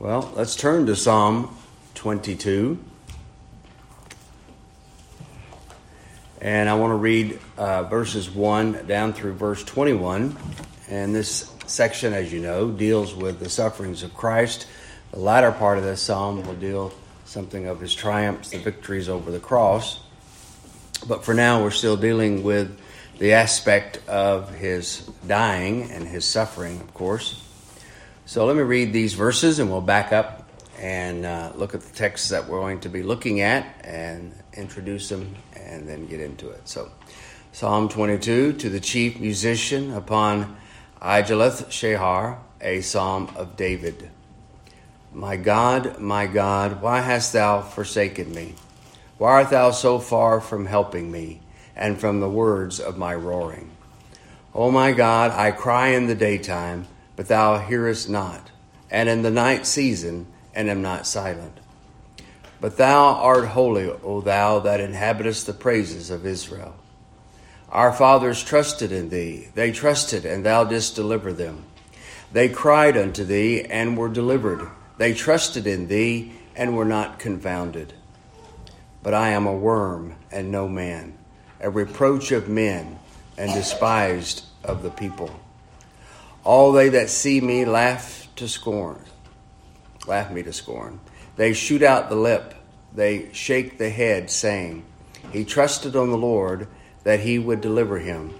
Well, let's turn to Psalm 22. And I want to read uh, verses 1 down through verse 21. And this section, as you know, deals with the sufferings of Christ. The latter part of this psalm will deal something of his triumphs, the victories over the cross. But for now, we're still dealing with the aspect of his dying and his suffering, of course. So let me read these verses and we'll back up and uh, look at the texts that we're going to be looking at and introduce them and then get into it. So, Psalm 22 to the chief musician upon Aijeleth Shahar, a psalm of David. My God, my God, why hast thou forsaken me? Why art thou so far from helping me and from the words of my roaring? O my God, I cry in the daytime, but thou hearest not, and in the night season, and am not silent. But thou art holy, O thou that inhabitest the praises of Israel. Our fathers trusted in thee. They trusted, and thou didst deliver them. They cried unto thee, and were delivered. They trusted in thee, and were not confounded. But I am a worm, and no man, a reproach of men, and despised of the people. All they that see me laugh to scorn, laugh me to scorn. They shoot out the lip, they shake the head, saying, He trusted on the Lord that he would deliver him.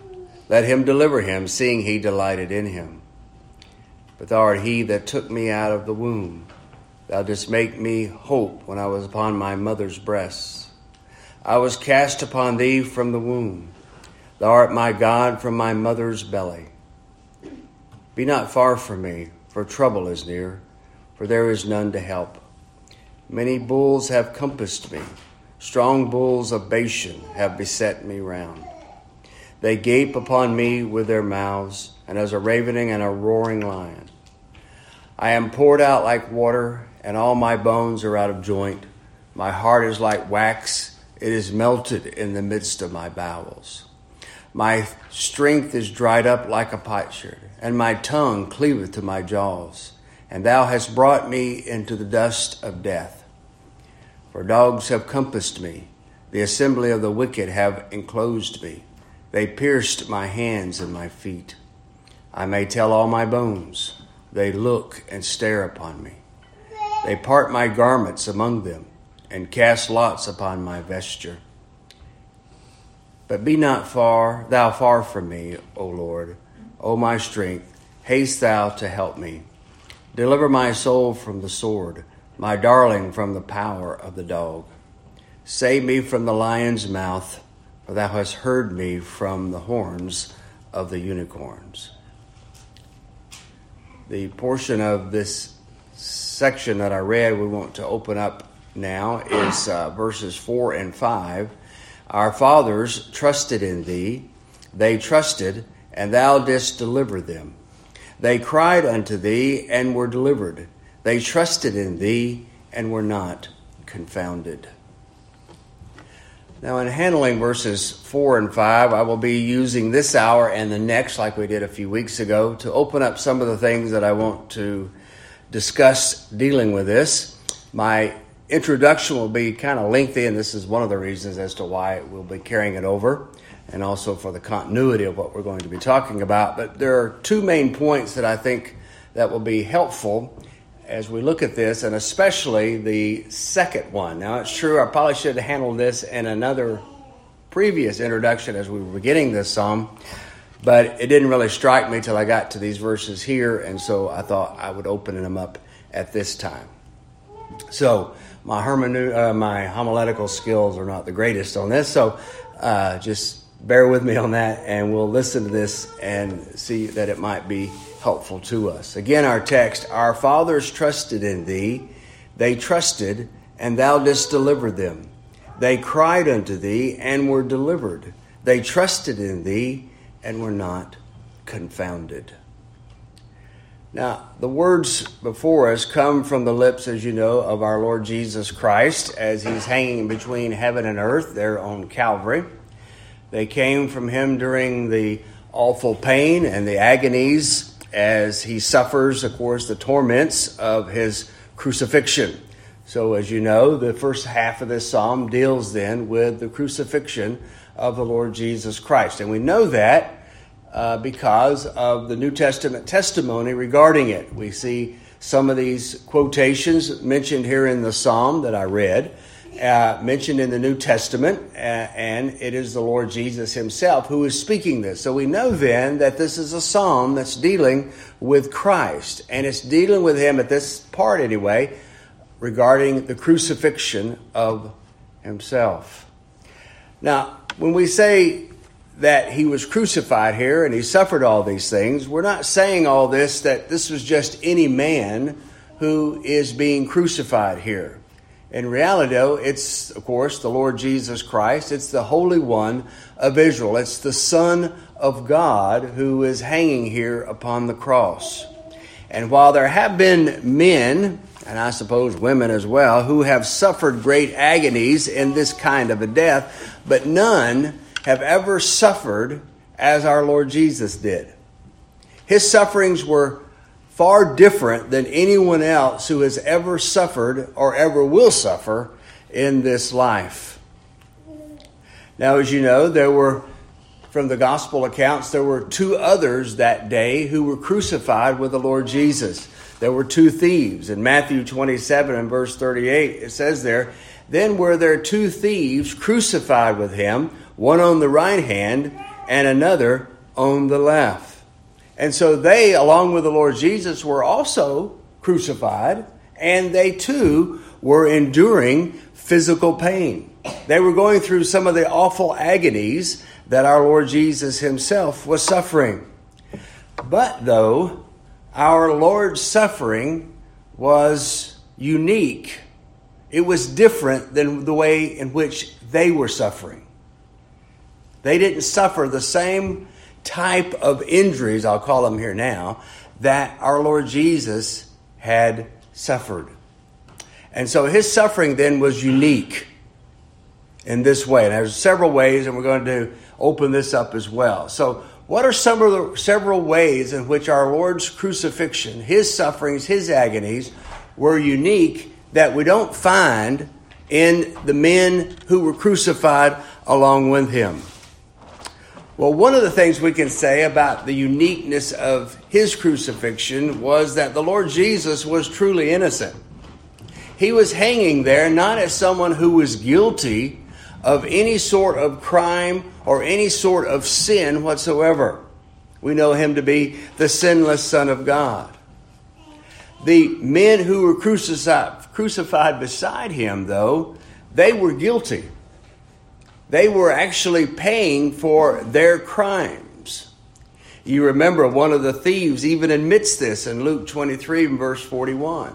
Let him deliver him, seeing he delighted in him. But thou art he that took me out of the womb. Thou didst make me hope when I was upon my mother's breasts. I was cast upon thee from the womb. Thou art my God from my mother's belly. Be not far from me, for trouble is near, for there is none to help. Many bulls have compassed me, strong bulls of Bashan have beset me round. They gape upon me with their mouths, and as a ravening and a roaring lion. I am poured out like water, and all my bones are out of joint. My heart is like wax, it is melted in the midst of my bowels. My strength is dried up like a potsherd, and my tongue cleaveth to my jaws. And thou hast brought me into the dust of death. For dogs have compassed me, the assembly of the wicked have enclosed me. They pierced my hands and my feet. I may tell all my bones. They look and stare upon me. They part my garments among them and cast lots upon my vesture. But be not far, thou far from me, O Lord, O my strength. Haste thou to help me. Deliver my soul from the sword my darling, from the power of the dog. Save me from the lion's mouth, for thou hast heard me from the horns of the unicorns. The portion of this section that I read, we want to open up now, is uh, verses 4 and 5. Our fathers trusted in thee, they trusted, and thou didst deliver them. They cried unto thee and were delivered. They trusted in thee and were not confounded. Now, in handling verses 4 and 5, I will be using this hour and the next, like we did a few weeks ago, to open up some of the things that I want to discuss dealing with this. My introduction will be kind of lengthy, and this is one of the reasons as to why we'll be carrying it over, and also for the continuity of what we're going to be talking about. But there are two main points that I think that will be helpful as we look at this, and especially the second one. Now, it's true, I probably should have handled this in another previous introduction as we were beginning this psalm, but it didn't really strike me till I got to these verses here, and so I thought I would open them up at this time. So, my, hermenu- uh, my homiletical skills are not the greatest on this, so uh, just bear with me on that, and we'll listen to this and see that it might be helpful to us. Again, our text Our fathers trusted in thee, they trusted, and thou didst deliver them. They cried unto thee and were delivered. They trusted in thee and were not confounded. Now, the words before us come from the lips, as you know, of our Lord Jesus Christ as he's hanging between heaven and earth there on Calvary. They came from him during the awful pain and the agonies as he suffers, of course, the torments of his crucifixion. So, as you know, the first half of this psalm deals then with the crucifixion of the Lord Jesus Christ. And we know that uh, because of the New Testament testimony regarding it. We see some of these quotations mentioned here in the psalm that I read. Uh, mentioned in the New Testament, uh, and it is the Lord Jesus Himself who is speaking this. So we know then that this is a psalm that's dealing with Christ, and it's dealing with Him at this part anyway, regarding the crucifixion of himself. Now, when we say that he was crucified here and he suffered all these things, we're not saying all this that this was just any man who is being crucified here. In reality, though, it's, of course, the Lord Jesus Christ. It's the Holy One of Israel. It's the Son of God who is hanging here upon the cross. And while there have been men and I suppose women as well, who have suffered great agonies in this kind of a death, but none have ever suffered as our Lord Jesus did. His sufferings were far different than anyone else who has ever suffered or ever will suffer in this life. Now, as you know, there were, from the gospel accounts, there were two others that day who were crucified with the Lord Jesus there were two thieves. In Matthew 27 and verse 38, it says there, Then were there two thieves crucified with him, one on the right hand and another on the left. And so they, along with the Lord Jesus, were also crucified, and they too were enduring physical pain. They were going through some of the awful agonies that our Lord Jesus himself was suffering. But though our Lord's suffering was unique. It was different than the way in which they were suffering. They didn't suffer the same type of injuries, I'll call them here now, that our Lord Jesus had suffered. And so his suffering then was unique in this way. And there's several ways, and we're going to open this up as well. So what are some of the several ways in which our Lord's crucifixion, his sufferings, his agonies were unique that we don't find in the men who were crucified along with him? Well, one of the things we can say about the uniqueness of his crucifixion was that the Lord Jesus was truly innocent. He was hanging there not as someone who was guilty of any sort of crime or any sort of sin whatsoever. We know him to be the sinless Son of God. The men who were crucified, crucified beside him, though, they were guilty. They were actually paying for their crimes. You remember one of the thieves even admits this in Luke 23, verse 41.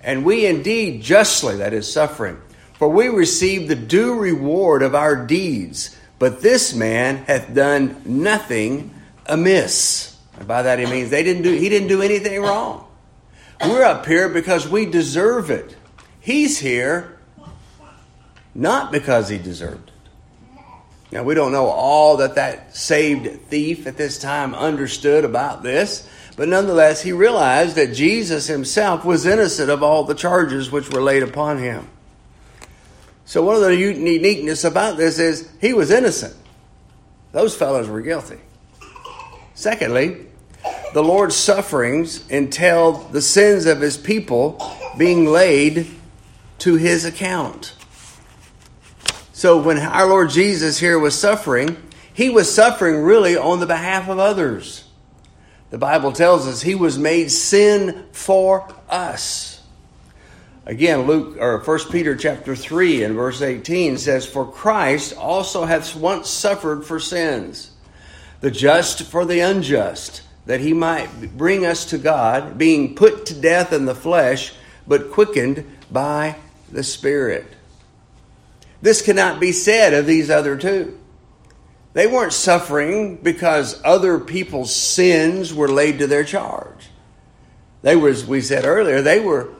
And we indeed justly, that is suffering, for we receive the due reward of our deeds. But this man hath done nothing amiss. And by that he means they didn't do, he didn't do anything wrong. We're up here because we deserve it. He's here not because he deserved it. Now, we don't know all that that saved thief at this time understood about this, but nonetheless, he realized that Jesus himself was innocent of all the charges which were laid upon him. So one of the uniqueness about this is he was innocent. Those fellows were guilty. Secondly, the Lord's sufferings entail the sins of his people being laid to his account. So when our Lord Jesus here was suffering, he was suffering really on the behalf of others. The Bible tells us he was made sin for us. Again, Luke or 1 Peter chapter 3 and verse 18 says, For Christ also hath once suffered for sins, the just for the unjust, that he might bring us to God, being put to death in the flesh, but quickened by the Spirit. This cannot be said of these other two. They weren't suffering because other people's sins were laid to their charge. They were, as we said earlier, they were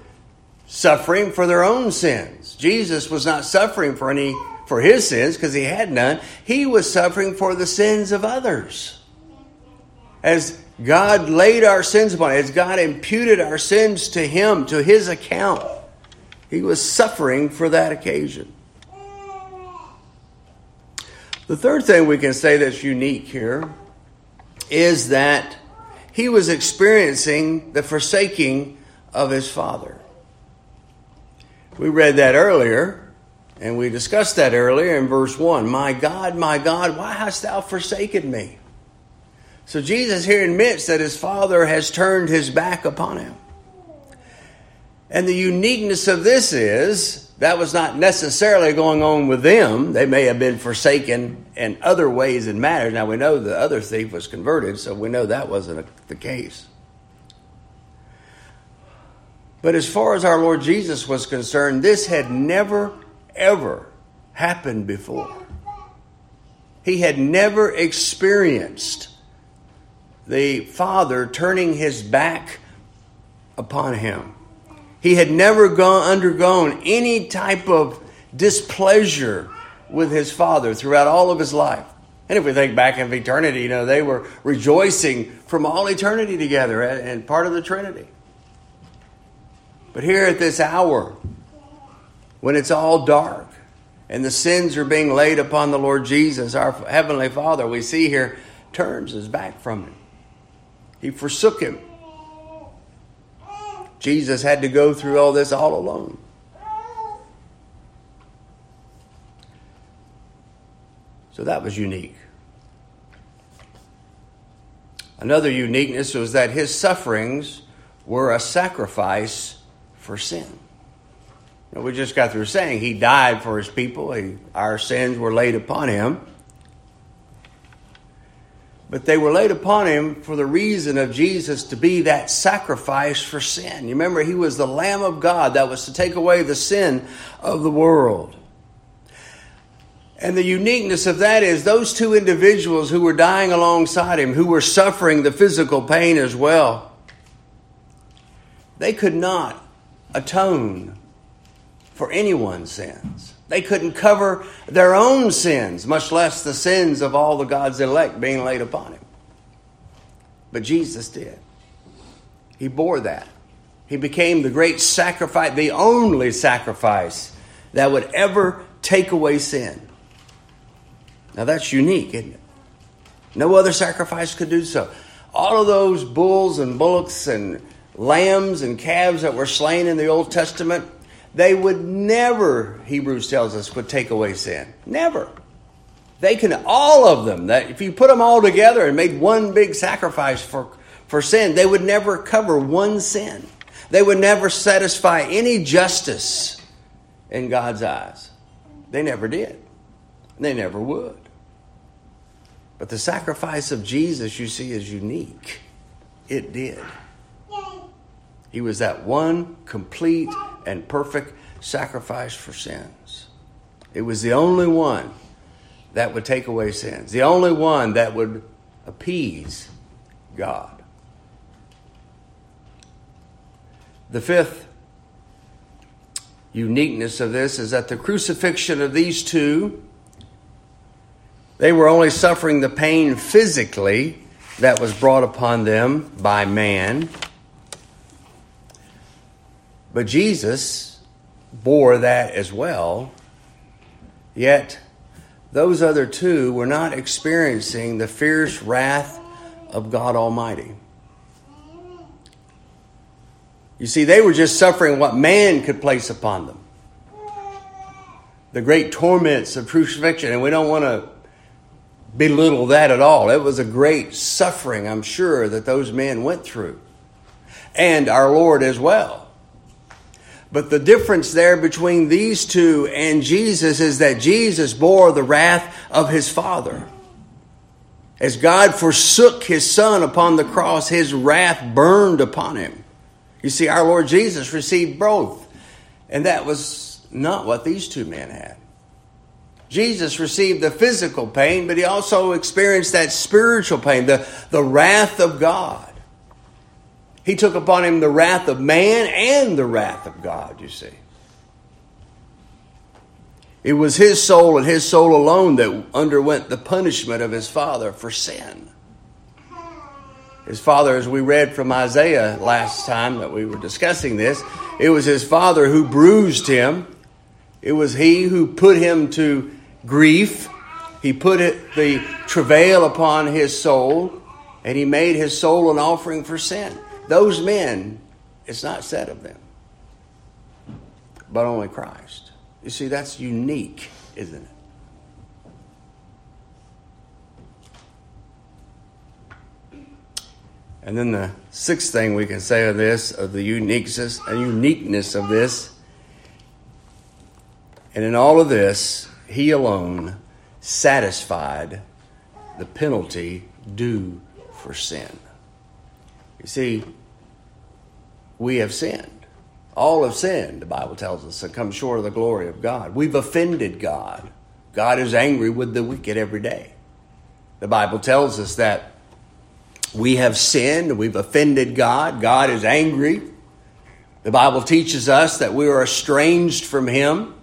suffering for their own sins. Jesus was not suffering for any for his sins because he had none. He was suffering for the sins of others. as God laid our sins upon as God imputed our sins to him, to his account, he was suffering for that occasion. The third thing we can say that's unique here is that he was experiencing the forsaking of his father. We read that earlier, and we discussed that earlier in verse 1. My God, my God, why hast thou forsaken me? So Jesus here admits that his father has turned his back upon him. And the uniqueness of this is that was not necessarily going on with them. They may have been forsaken in other ways and matters. Now we know the other thief was converted, so we know that wasn't the case. But as far as our Lord Jesus was concerned, this had never, ever happened before. He had never experienced the Father turning his back upon him. He had never gone, undergone any type of displeasure with his Father throughout all of his life. And if we think back in eternity, you know, they were rejoicing from all eternity together and part of the Trinity. But here at this hour, when it's all dark and the sins are being laid upon the Lord Jesus, our Heavenly Father, we see here, turns his back from him. He forsook him. Jesus had to go through all this all alone. So that was unique. Another uniqueness was that his sufferings were a sacrifice for sin. You know, we just got through saying he died for his people, he, our sins were laid upon him but they were laid upon him for the reason of Jesus to be that sacrifice for sin. You remember, he was the Lamb of God that was to take away the sin of the world. And the uniqueness of that is those two individuals who were dying alongside him, who were suffering the physical pain as well, they could not atone for anyone's sins. They couldn't cover their own sins, much less the sins of all the God's elect being laid upon him. But Jesus did. He bore that. He became the great sacrifice, the only sacrifice that would ever take away sin. Now that's unique, isn't it? No other sacrifice could do so. All of those bulls and bullocks and lambs and calves that were slain in the Old Testament, they would never, Hebrews tells us, would take away sin. Never. They can, all of them, that if you put them all together and made one big sacrifice for, for sin, they would never cover one sin. They would never satisfy any justice in God's eyes. They never did. They never would. But the sacrifice of Jesus, you see, is unique. It did. He was that one complete and perfect sacrifice for sins. It was the only one that would take away sins, the only one that would appease God. The fifth uniqueness of this is that the crucifixion of these two they were only suffering the pain physically that was brought upon them by man but Jesus bore that as well. Yet, those other two were not experiencing the fierce wrath of God Almighty. You see, they were just suffering what man could place upon them the great torments of crucifixion, and we don't want to belittle that at all. It was a great suffering, I'm sure, that those men went through, and our Lord as well. But the difference there between these two and Jesus is that Jesus bore the wrath of his Father. As God forsook his Son upon the cross, his wrath burned upon him. You see, our Lord Jesus received both. And that was not what these two men had. Jesus received the physical pain, but he also experienced that spiritual pain, the, the wrath of God. He took upon him the wrath of man and the wrath of God, you see. It was his soul and his soul alone that underwent the punishment of his father for sin. His father, as we read from Isaiah last time that we were discussing this, it was his father who bruised him. It was he who put him to grief. He put it, the travail upon his soul, and he made his soul an offering for sin. Those men, it's not said of them, but only Christ. You see, that's unique, isn't it? And then the sixth thing we can say of this, of the uniqueness, and uniqueness of this, and in all of this, he alone satisfied the penalty due for sin. You see, we have sinned. All have sinned, the Bible tells us, and come short of the glory of God. We've offended God. God is angry with the wicked every day. The Bible tells us that we have sinned, we've offended God, God is angry. The Bible teaches us that we are estranged from Him.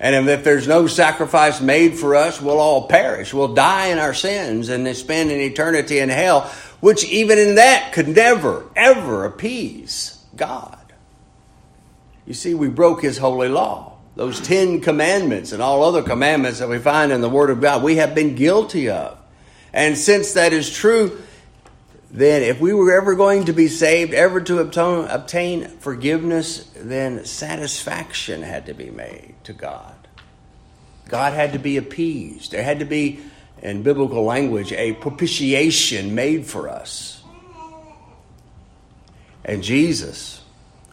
And if there's no sacrifice made for us, we'll all perish. We'll die in our sins and spend an eternity in hell, which even in that could never, ever appease God. You see, we broke His holy law. Those Ten Commandments and all other commandments that we find in the Word of God, we have been guilty of. And since that is true, then if we were ever going to be saved, ever to obtain, obtain forgiveness, then satisfaction had to be made to God. God had to be appeased. There had to be, in biblical language, a propitiation made for us. And Jesus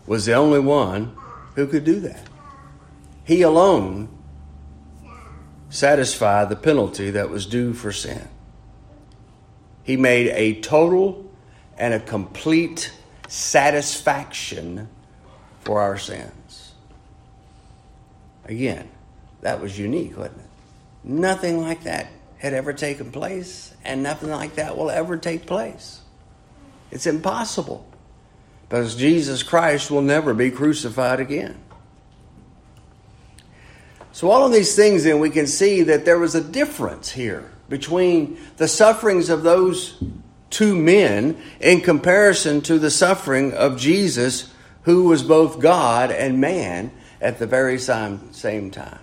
was the only one who could do that. He alone satisfied the penalty that was due for sin. He made a total and a complete satisfaction for our sins. Again, that was unique, wasn't it? Nothing like that had ever taken place, and nothing like that will ever take place. It's impossible because Jesus Christ will never be crucified again. So, all of these things, then, we can see that there was a difference here between the sufferings of those two men in comparison to the suffering of Jesus, who was both God and man at the very same, time.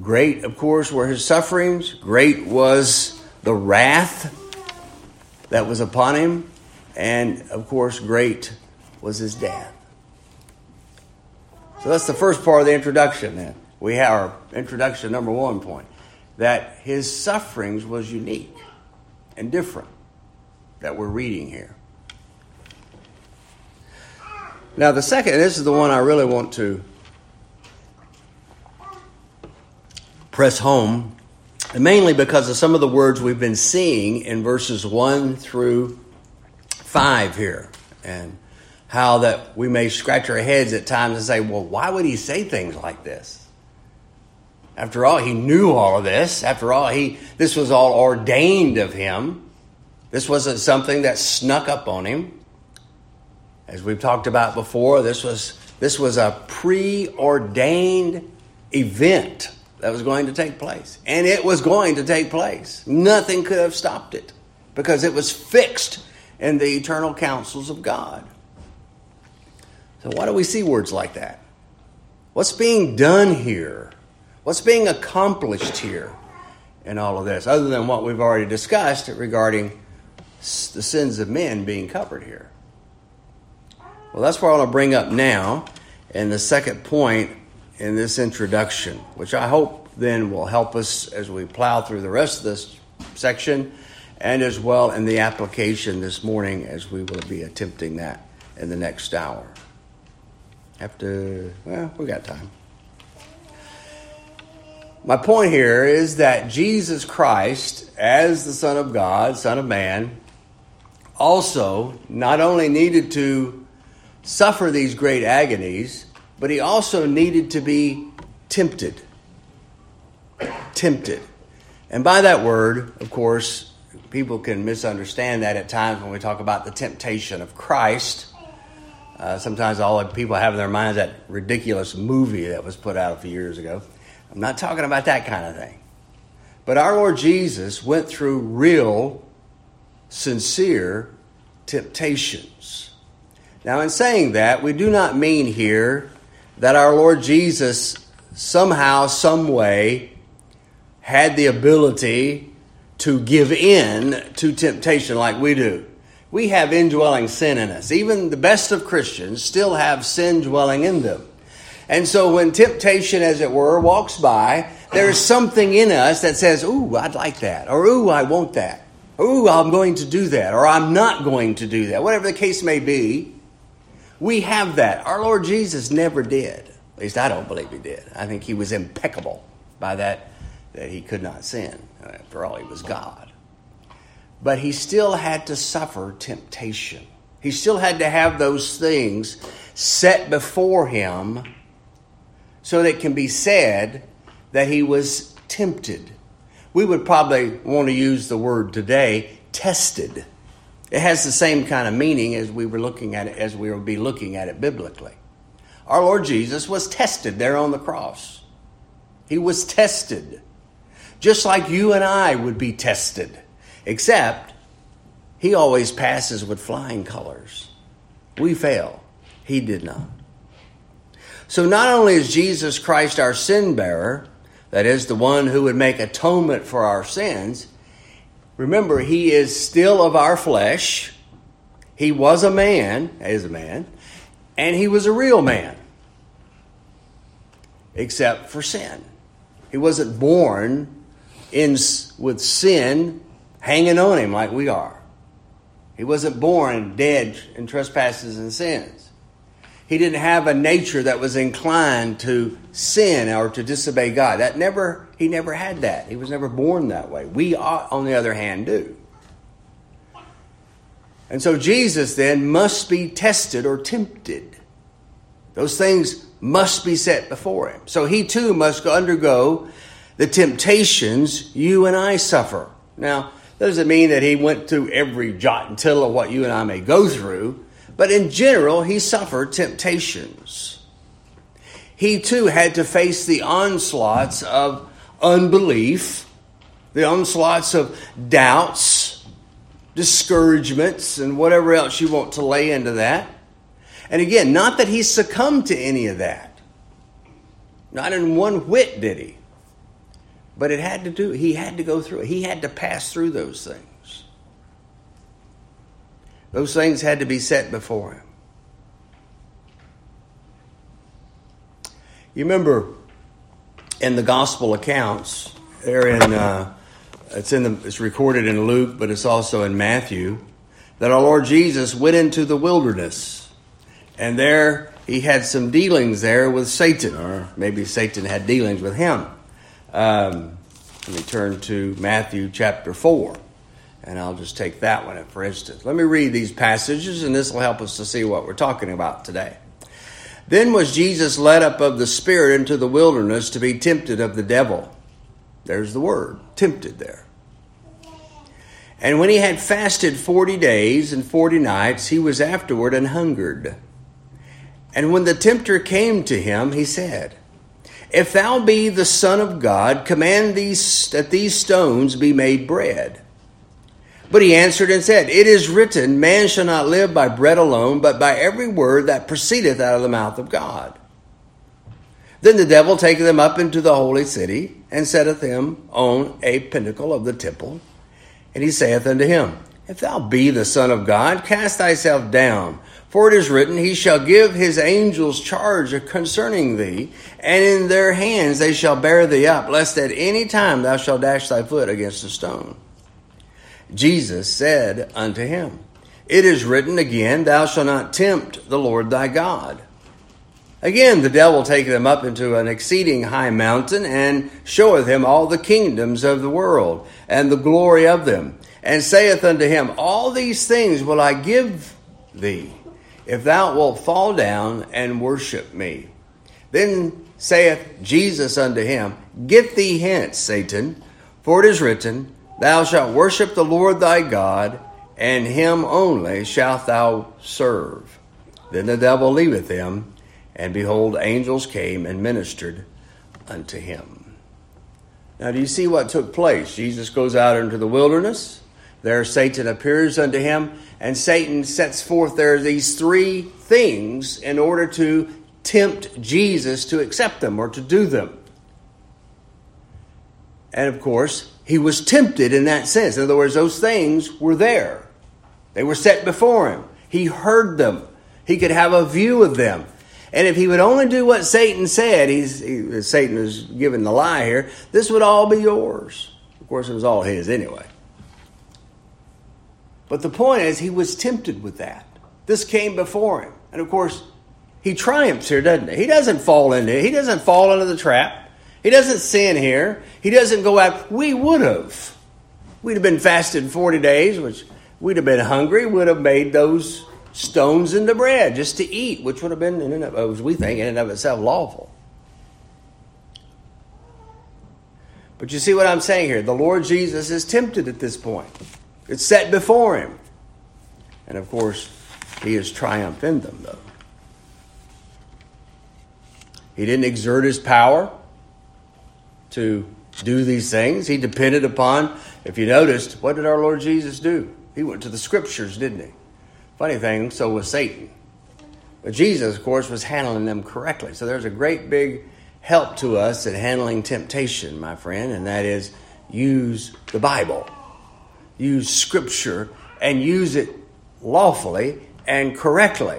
Great, of course, were his sufferings. Great was the wrath that was upon him. And, of course, great was his death. So that's the first part of the introduction then. We have our introduction number one point that his sufferings was unique and different that we're reading here. Now, the second, this is the one I really want to press home, mainly because of some of the words we've been seeing in verses 1 through 5 here, and how that we may scratch our heads at times and say, well, why would he say things like this? After all, he knew all of this. After all, he this was all ordained of him. This wasn't something that snuck up on him. As we've talked about before, this was this was a preordained event that was going to take place. And it was going to take place. Nothing could have stopped it because it was fixed in the eternal counsels of God. So, why do we see words like that? What's being done here? What's being accomplished here in all of this, other than what we've already discussed regarding the sins of men being covered here? Well, that's what I want to bring up now And the second point in this introduction, which I hope then will help us as we plow through the rest of this section and as well in the application this morning as we will be attempting that in the next hour. After, well, we got time. My point here is that Jesus Christ, as the Son of God, Son of Man, also not only needed to suffer these great agonies, but he also needed to be tempted. Tempted. And by that word, of course, people can misunderstand that at times when we talk about the temptation of Christ. Uh, sometimes all people have in their minds that ridiculous movie that was put out a few years ago. I'm not talking about that kind of thing. But our Lord Jesus went through real sincere temptations. Now, in saying that, we do not mean here that our Lord Jesus somehow, some way, had the ability to give in to temptation like we do. We have indwelling sin in us. Even the best of Christians still have sin dwelling in them. And so when temptation, as it were, walks by, there's something in us that says, Ooh, I'd like that, or Ooh, I want that, Ooh, I'm going to do that, or I'm not going to do that. Whatever the case may be, we have that. Our Lord Jesus never did. At least I don't believe he did. I think he was impeccable by that, that he could not sin. After all, he was God. But he still had to suffer temptation. He still had to have those things set before him so that it can be said that he was tempted. We would probably want to use the word today, tested. It has the same kind of meaning as we were looking at it, as we will be looking at it biblically. Our Lord Jesus was tested there on the cross. He was tested. Just like you and I would be tested, except he always passes with flying colors. We fail. He did not. So not only is Jesus Christ our sin bearer, that is, the one who would make atonement for our sins, remember, he is still of our flesh. He was a man, is a man, and he was a real man, except for sin. He wasn't born in, with sin hanging on him like we are. He wasn't born dead in trespasses and sins. He didn't have a nature that was inclined to sin or to disobey God. That never he never had that. He was never born that way. We on the other hand do. And so Jesus then must be tested or tempted. Those things must be set before him. So he too must undergo the temptations you and I suffer. Now, that doesn't mean that he went through every jot and tittle of what you and I may go through, but in general, he suffered temptations. He too had to face the onslaughts of unbelief, the onslaughts of doubts, discouragements, and whatever else you want to lay into that. And again, not that he succumbed to any of that. Not in one whit did he. But it had to do, he had to go through it. He had to pass through those things. Those things had to be set before him. You remember in the gospel accounts, there in uh, it's in the it's recorded in Luke, but it's also in Matthew, that our Lord Jesus went into the wilderness, and there he had some dealings there with Satan, or maybe Satan had dealings with him. Um, let me turn to Matthew chapter four. And I'll just take that one for instance. Let me read these passages, and this will help us to see what we're talking about today. Then was Jesus led up of the Spirit into the wilderness to be tempted of the devil. There's the word, tempted there. And when he had fasted forty days and forty nights, he was afterward and hungered. And when the tempter came to him, he said, If thou be the Son of God, command these, that these stones be made bread. But he answered and said, It is written, Man shall not live by bread alone, but by every word that proceedeth out of the mouth of God. Then the devil taketh him up into the holy city, and setteth him on a pinnacle of the temple. And he saith unto him, If thou be the Son of God, cast thyself down. For it is written, He shall give his angels charge concerning thee, and in their hands they shall bear thee up, lest at any time thou shalt dash thy foot against a stone. Jesus said unto him, It is written again, Thou shalt not tempt the Lord thy God. Again, the devil taketh him up into an exceeding high mountain, and showeth him all the kingdoms of the world, and the glory of them, and saith unto him, All these things will I give thee, if thou wilt fall down and worship me. Then saith Jesus unto him, Get thee hence, Satan, for it is written, Thou shalt worship the Lord thy God, and him only shalt thou serve. Then the devil leaveth him, and behold, angels came and ministered unto him. Now, do you see what took place? Jesus goes out into the wilderness. there Satan appears unto him, and Satan sets forth there these three things in order to tempt Jesus to accept them or to do them. And of course, he was tempted in that sense. In other words, those things were there, they were set before him. He heard them, he could have a view of them. And if he would only do what Satan said, he's, he, Satan is giving the lie here, this would all be yours. Of course, it was all his anyway. But the point is, he was tempted with that. This came before him. And of course, he triumphs here, doesn't he? He doesn't fall into it. He doesn't fall into the trap. He doesn't sin here. He doesn't go out. We would have. We'd have been fasted 40 days, which we'd have been hungry, would have made those stones into bread just to eat, which would have been, in and of, as we think, in and of itself lawful. But you see what I'm saying here? The Lord Jesus is tempted at this point. It's set before him. And of course, he has triumphed in them, though. He didn't exert his power to do these things. He depended upon, if you noticed, what did our Lord Jesus do? He went to the scriptures, didn't he? Funny thing, so was Satan. But Jesus, of course, was handling them correctly. So there's a great big help to us in handling temptation, my friend, and that is use the Bible, use Scripture, and use it lawfully and correctly,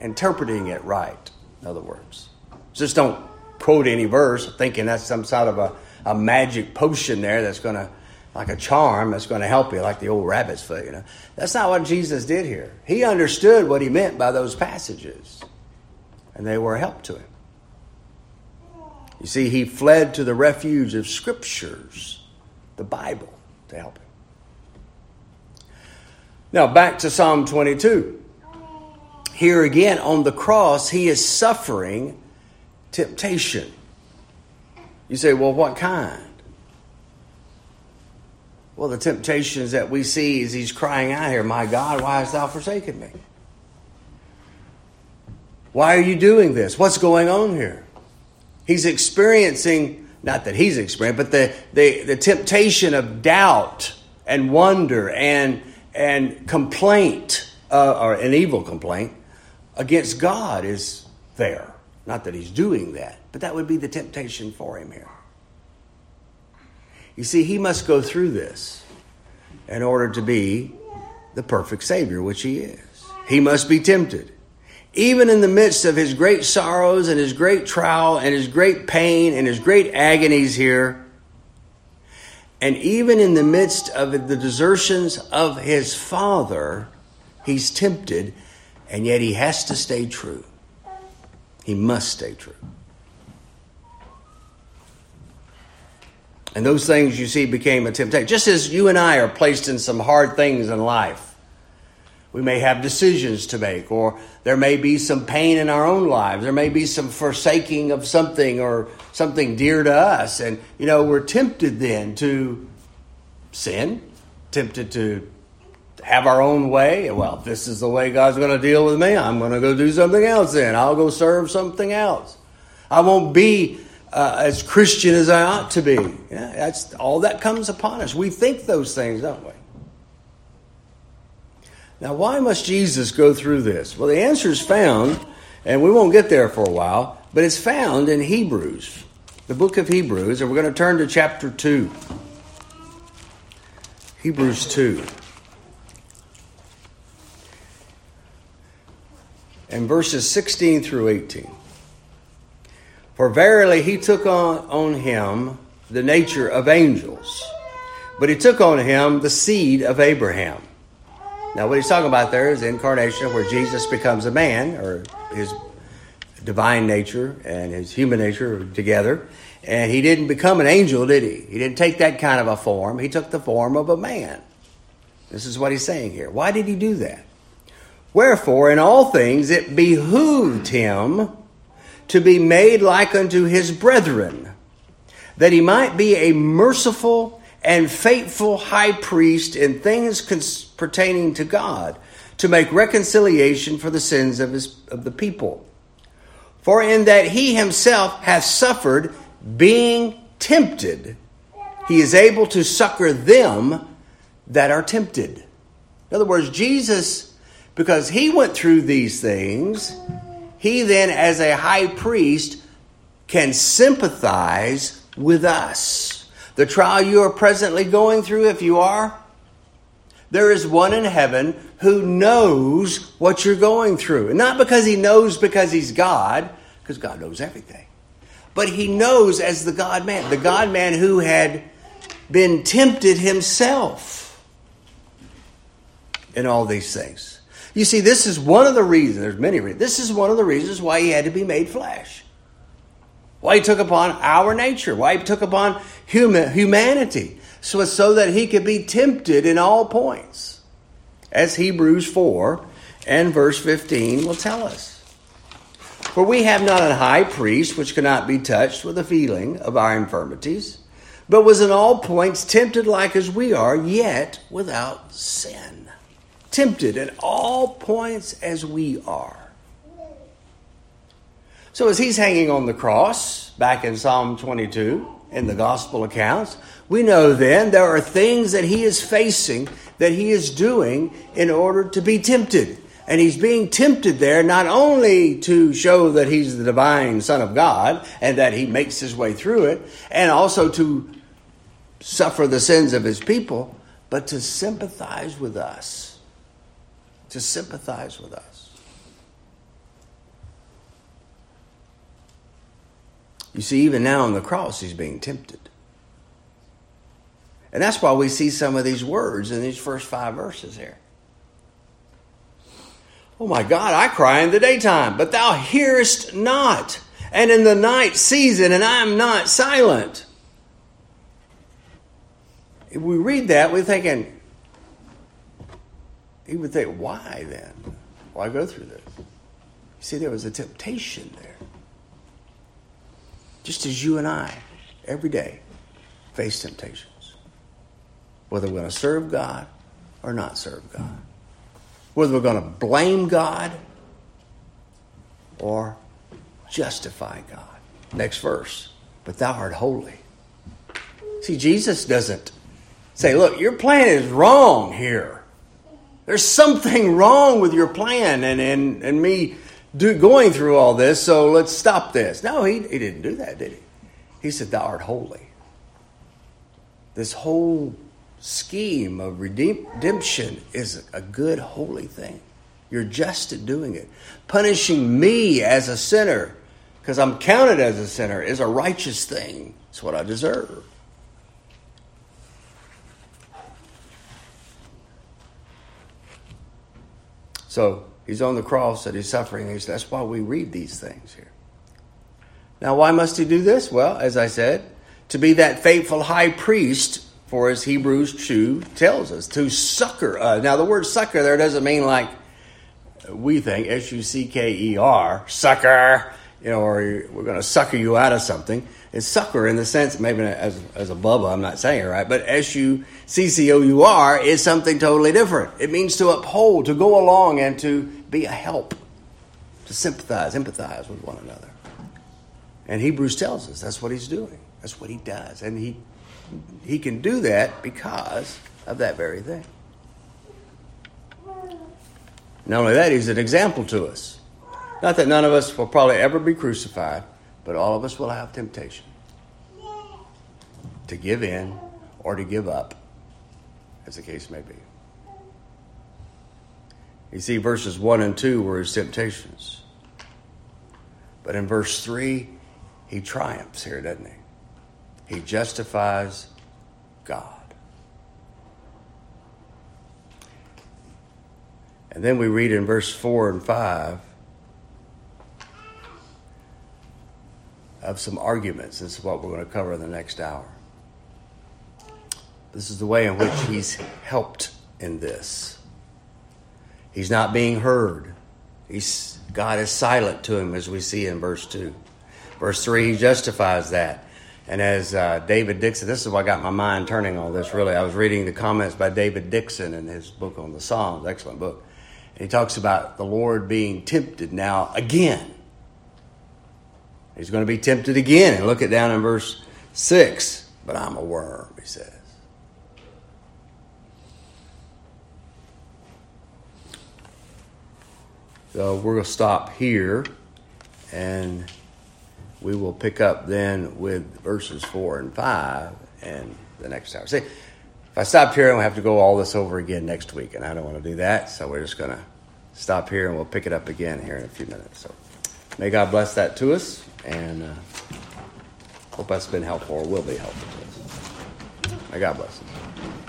interpreting it right, in other words. Just don't quote any verse thinking that's some sort of a, a magic potion there that's going to like a charm that's going to help you, like the old rabbit's foot. You know, that's not what Jesus did here. He understood what he meant by those passages, and they were a help to him. You see, he fled to the refuge of scriptures, the Bible, to help him. Now, back to Psalm 22. Here again, on the cross, he is suffering temptation. You say, well, what kind? Well, the temptations that we see is he's crying out here, My God, why hast thou forsaken me? Why are you doing this? What's going on here? He's experiencing, not that he's experiencing, but the, the, the temptation of doubt and wonder and, and complaint, uh, or an evil complaint, against God is there. Not that he's doing that, but that would be the temptation for him here. You see, he must go through this in order to be the perfect Savior, which he is. He must be tempted. Even in the midst of his great sorrows and his great trial and his great pain and his great agonies here, and even in the midst of the desertions of his father, he's tempted, and yet he has to stay true. He must stay true. And those things you see became a temptation. Just as you and I are placed in some hard things in life, we may have decisions to make, or there may be some pain in our own lives. There may be some forsaking of something or something dear to us. And, you know, we're tempted then to sin, tempted to have our own way. Well, if this is the way God's going to deal with me, I'm going to go do something else then. I'll go serve something else. I won't be uh, as Christian as I ought to be. Yeah, that's all that comes upon us. We think those things, don't we? Now, why must Jesus go through this? Well, the answer is found, and we won't get there for a while, but it's found in Hebrews, the book of Hebrews, and we're going to turn to chapter 2. Hebrews 2. And verses 16 through 18. For verily he took on, on him the nature of angels, but he took on him the seed of Abraham. Now, what he's talking about there is the incarnation, where Jesus becomes a man, or his divine nature and his human nature together. And he didn't become an angel, did he? He didn't take that kind of a form. He took the form of a man. This is what he's saying here. Why did he do that? Wherefore, in all things, it behooved him to be made like unto his brethren, that he might be a merciful and faithful high priest in things cons- pertaining to God, to make reconciliation for the sins of, his, of the people. For in that he himself hath suffered, being tempted, he is able to succor them that are tempted. In other words, Jesus, because he went through these things, he then, as a high priest, can sympathize with us. The trial you are presently going through, if you are, there is one in heaven who knows what you're going through. And not because he knows because he's God, because God knows everything. But he knows as the God man, the God man who had been tempted himself in all these things. You see, this is one of the reasons, there's many reasons, this is one of the reasons why he had to be made flesh. Why he took upon our nature, why he took upon human, humanity so so that he could be tempted in all points, as Hebrews 4 and verse 15 will tell us. For we have not a high priest which cannot be touched with the feeling of our infirmities, but was in all points tempted like as we are, yet without sin. Tempted at all points as we are. So as he's hanging on the cross, back in Psalm 22, in the gospel accounts, we know then there are things that he is facing, that he is doing in order to be tempted. And he's being tempted there not only to show that he's the divine Son of God and that he makes his way through it, and also to suffer the sins of his people, but to sympathize with us. To sympathize with us. You see, even now on the cross, he's being tempted. And that's why we see some of these words in these first five verses here. Oh my God, I cry in the daytime, but thou hearest not, and in the night season, and I am not silent. If we read that, we're thinking, he would think, why then? Why go through this? You see, there was a temptation there. Just as you and I, every day, face temptations. whether we're going to serve God or not serve God, whether we're going to blame God or justify God. Next verse. But thou art holy. See, Jesus doesn't say, look, your plan is wrong here. There's something wrong with your plan and, and, and me do, going through all this, so let's stop this. No, he, he didn't do that, did he? He said, Thou art holy. This whole scheme of redemption is a good, holy thing. You're just at doing it. Punishing me as a sinner, because I'm counted as a sinner, is a righteous thing. It's what I deserve. So he's on the cross and he's suffering. That's why we read these things here. Now, why must he do this? Well, as I said, to be that faithful high priest for as Hebrews 2 tells us, to succor us. Now, the word succor there doesn't mean like we think, S U C K E R, succor, you know, or we're going to sucker you out of something. It's sucker, in the sense, maybe as, as a bubba, I'm not saying it right, but S U C C O U R is something totally different. It means to uphold, to go along, and to be a help, to sympathize, empathize with one another. And Hebrews tells us that's what he's doing. That's what he does. And he he can do that because of that very thing. Not only that, he's an example to us. Not that none of us will probably ever be crucified, but all of us will have temptation to give in or to give up, as the case may be. You see, verses 1 and 2 were his temptations. But in verse 3, he triumphs here, doesn't he? He justifies God. And then we read in verse 4 and 5 of some arguments. This is what we're going to cover in the next hour. This is the way in which he's helped in this. He's not being heard. He's, God is silent to him, as we see in verse 2. Verse 3, he justifies that. And as uh, David Dickson, this is what got my mind turning on this really. I was reading the comments by David Dickson in his book on the Psalms, excellent book. And he talks about the Lord being tempted now again. He's going to be tempted again. And look it down in verse 6. But I'm a worm, he says. So we're going to stop here and we will pick up then with verses 4 and 5 and the next hour. See, if I stop here, I'm going to have to go all this over again next week, and I don't want to do that, so we're just going to stop here and we'll pick it up again here in a few minutes. So may God bless that to us and uh, hope that's been helpful or will be helpful to us. May God bless us.